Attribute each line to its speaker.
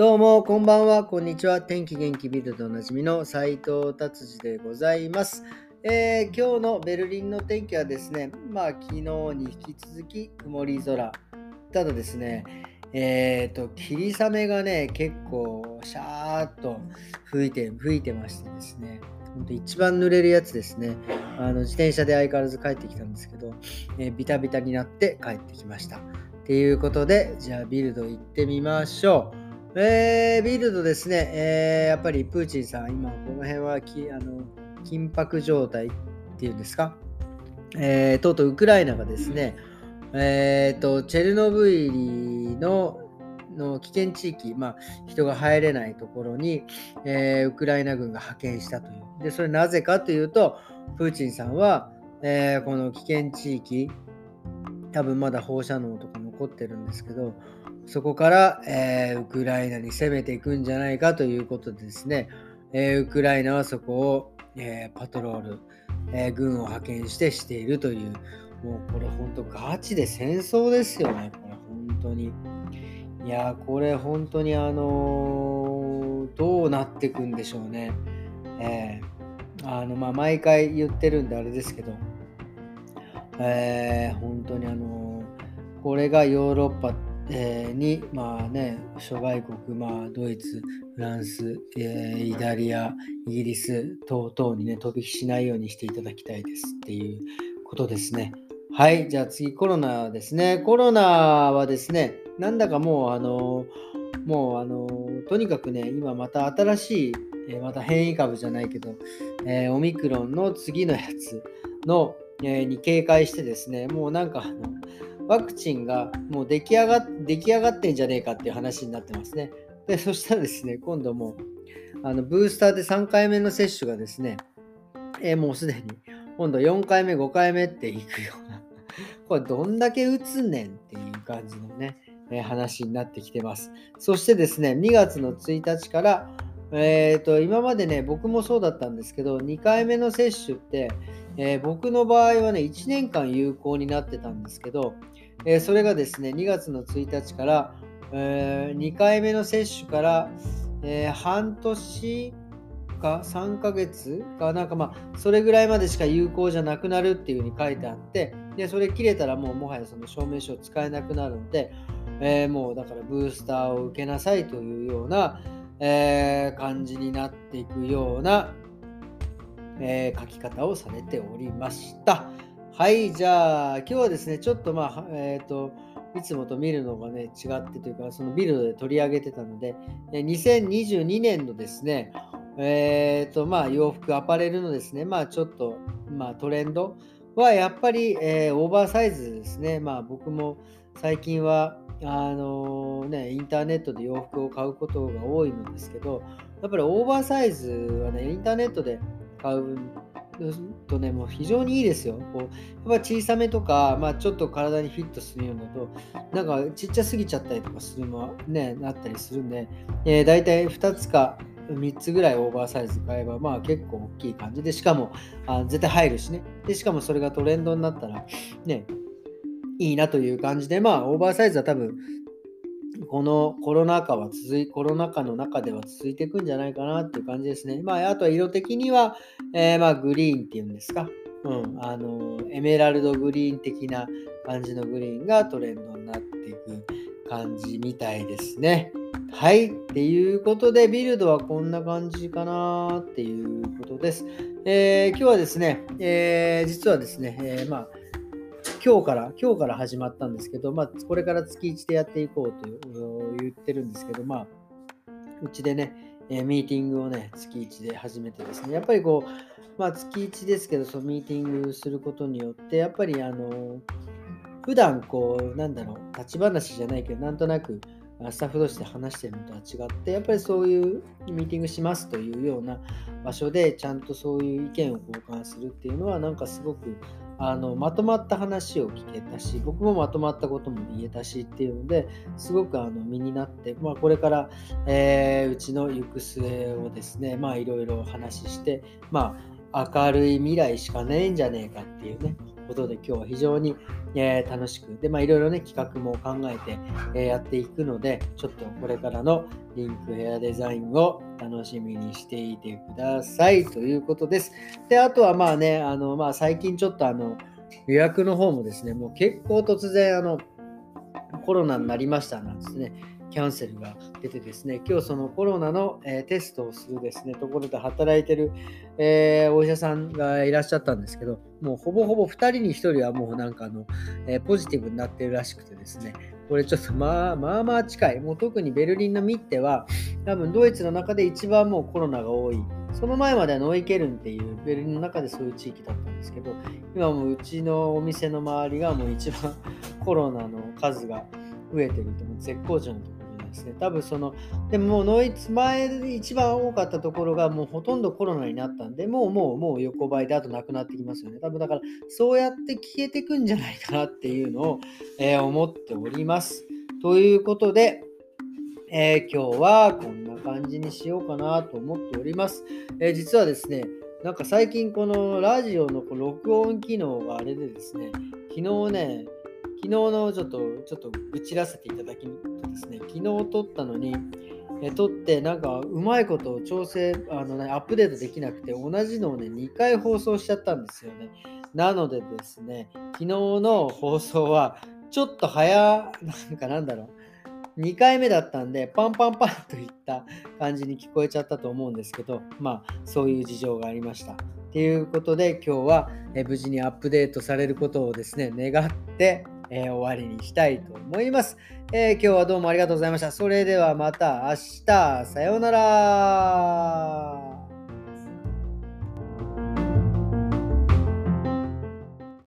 Speaker 1: どうも、こんばんは、こんにちは。天気元気ビルドおなじみの斉藤達治でございます、えー今日のベルリンの天気はですね、まあ、昨日に引き続き曇り空。ただですね、えっ、と、霧雨がね、結構シャーっと吹いて、吹いてましてですね、ほんと一番濡れるやつですね。あの自転車で相変わらず帰ってきたんですけど、えービタビタになって帰ってきました。っていうことで、じゃあビルド行ってみましょう。えービルドですね、えーやっぱりプーチンさん、今この辺はきあの緊迫状態っていうんですか、えーとうとうウクライナがですね、えーとチェルノブイリのの危険地域、まあ、人が入れないところに、えーウクライナ軍が派遣したという。で、それなぜかというと、プーチンさんは、えーこの危険地域、多分まだ放射能とか残ってるんですけど、そこから、えーウクライナに攻めていくんじゃないかということでですね、えーウクライナはそこを、えーパトロール、えー軍を派遣してしているという、もうこれ本当ガチで戦争ですよね、これ本当に。いや、これ本当にあのどうなっていくんでしょうね。えーあのまあ、毎回言ってるんであれですけど、えー本当にあのこれがヨーロッパ、えに、まあね、諸外国、まあ、ドイツ、フランス、えーイタリア、イギリス等々にね、飛び火しないようにしていただきたいですっていうことですね。はい、じゃあ次、コロナですね。コロナはですね、なんだかもう、あのもう、あのとにかくね、今また新しい、えまた変異株じゃないけど、えーオミクロンの次のやつの、えーに警戒してですね、もうなんかあの、ワクチンがもう出来上がっ出来上がってんじゃねえかっていう話になってますね。で、そしたらですね、今度も、あのブースターで3回目の接種がですね、えーもうすでに、今度4回目、5回目っていくような、これどんだけ打つねんっていう感じのね、えー話になってきてます。そしてですね、2月の1日から、えー、と今までね、僕もそうだったんですけど、2回目の接種って、えー僕の場合はね、1年間有効になってたんですけど、えーそれがですね、2月の1日から、え2回目の接種から、え半年か3ヶ月かなんかまあそれぐらいまでしか有効じゃなくなるっていうふうに書いてあってでそれ切れたらもうもはやその証明書を使えなくなるので、えもうだからブースターを受けなさいというような、えー感じになっていくような、えー書き方をされておりました。はい、じゃあ今日はですね、ちょっとまあ、えっ、と、いつもと見るのがね、違ってというか、そのビルドで取り上げてたので、2022年のですね、えっ、と、まあ、洋服、アパレルのですね、まあ、ちょっと、まあ、トレンドはやっぱり、えーオーバーサイズですね。まあ、僕も最近は、あのね、インターネットで洋服を買うことが多いのですけど、やっぱりオーバーサイズはね、インターネットで買うとね、もう非常にいいですよ。こうやっぱ小さめとか、まあ、ちょっと体にフィットするようなと、なんかちっちゃすぎちゃったりとかするのはね、なったりするんで、えー、大体2つか3つぐらいオーバーサイズ買えば、まあ結構大きい感じで、しかもあ絶対入るしね。で、しかもそれがトレンドになったら、ね、いいなという感じで、まあオーバーサイズは多分、このコロナ禍は続い、コロナ禍の中では続いていくんじゃないかなっていう感じですね。まあ、あとは色的には、えーまあ、グリーンっていうんですか。うん、あの、エメラルドグリーン的な感じのグリーンがトレンドになっていく感じみたいですね。はい。っていうことで、ビルドはこんな感じかなっていうことです。えー今日はですね、えー実はですね、えーまあ、今日から、今日から始まったんですけど、まあ、これから月1でやっていこうとう言ってるんですけど、まあ、うちでね、えミーティングをね、月1で始めてですね、やっぱりこう、まあ、月1ですけど、そのミーティングすることによって、やっぱり、あの、普段こう、なんだろう、立ち話じゃないけど、なんとなく、スタッフ同士で話してるのとは違って、やっぱりそういうミーティングしますというような場所で、ちゃんとそういう意見を交換するっていうのは、なんかすごく、あのまとまった話を聞けたし僕もまとまったことも言えたしっていうのですごくあの身になって、まあ、これから、えーうちの行く末をですねいろいろお話しして、まあ、明るい未来しかねえんじゃねえかっていうねことで今日は非常に、えー、楽しくで、ま、いろいろね企画も考えて、えー、やっていくのでちょっとこれからのリンクヘアデザインを楽しみにしていてくださいということです。であとはまあねあの、まあ、最近ちょっとあの予約の方もですねもう結構突然あのコロナになりましたなんですねキャンセルが出てですね、今日そのコロナの、えー、テストをするですね、ところで働いてる、えー、お医者さんがいらっしゃったんですけど、もうほぼほぼ2人に1人はもうなんかあの、えー、ポジティブになってるらしくてですね、これちょっとまあまあまあ近い、もう特にベルリンのミッテは、多分ドイツの中で一番もうコロナが多い、その前まではノイケルンっていうベルリンの中でそういう地域だったんですけど、今もううちのお店の周りがもう一番コロナの数が増えてるともう絶好調のとこですね。多分その、でももうノイツ前で一番多かったところがもうほとんどコロナになったんで、もうもうもう横ばいであとなくなってきますよね。多分だからそうやって消えてくんじゃないかなっていうのを、えー、思っております。ということで、えー、今日はこんな感じにしようかなと思っております。えー、実はですね、なんか最近このラジオのこの録音機能があれでですね、昨日ね、昨日のちょっと、ちょっと愚痴らせていただきとですね、昨日撮ったのに、え撮ってなんかうまいこと調整あの、ね、アップデートできなくて同じのをね2回放送しちゃったんですよね。なのでですね昨日の放送はちょっと早なんかなんだろう2回目だったんでパンパンパンといった感じに聞こえちゃったと思うんですけどまあそういう事情がありました。ということで今日はえ無事にアップデートされることをですね願ってえー、終わりにしたいと思います、えー、今日はどうもありがとうございました。それではまた明日、さようなら。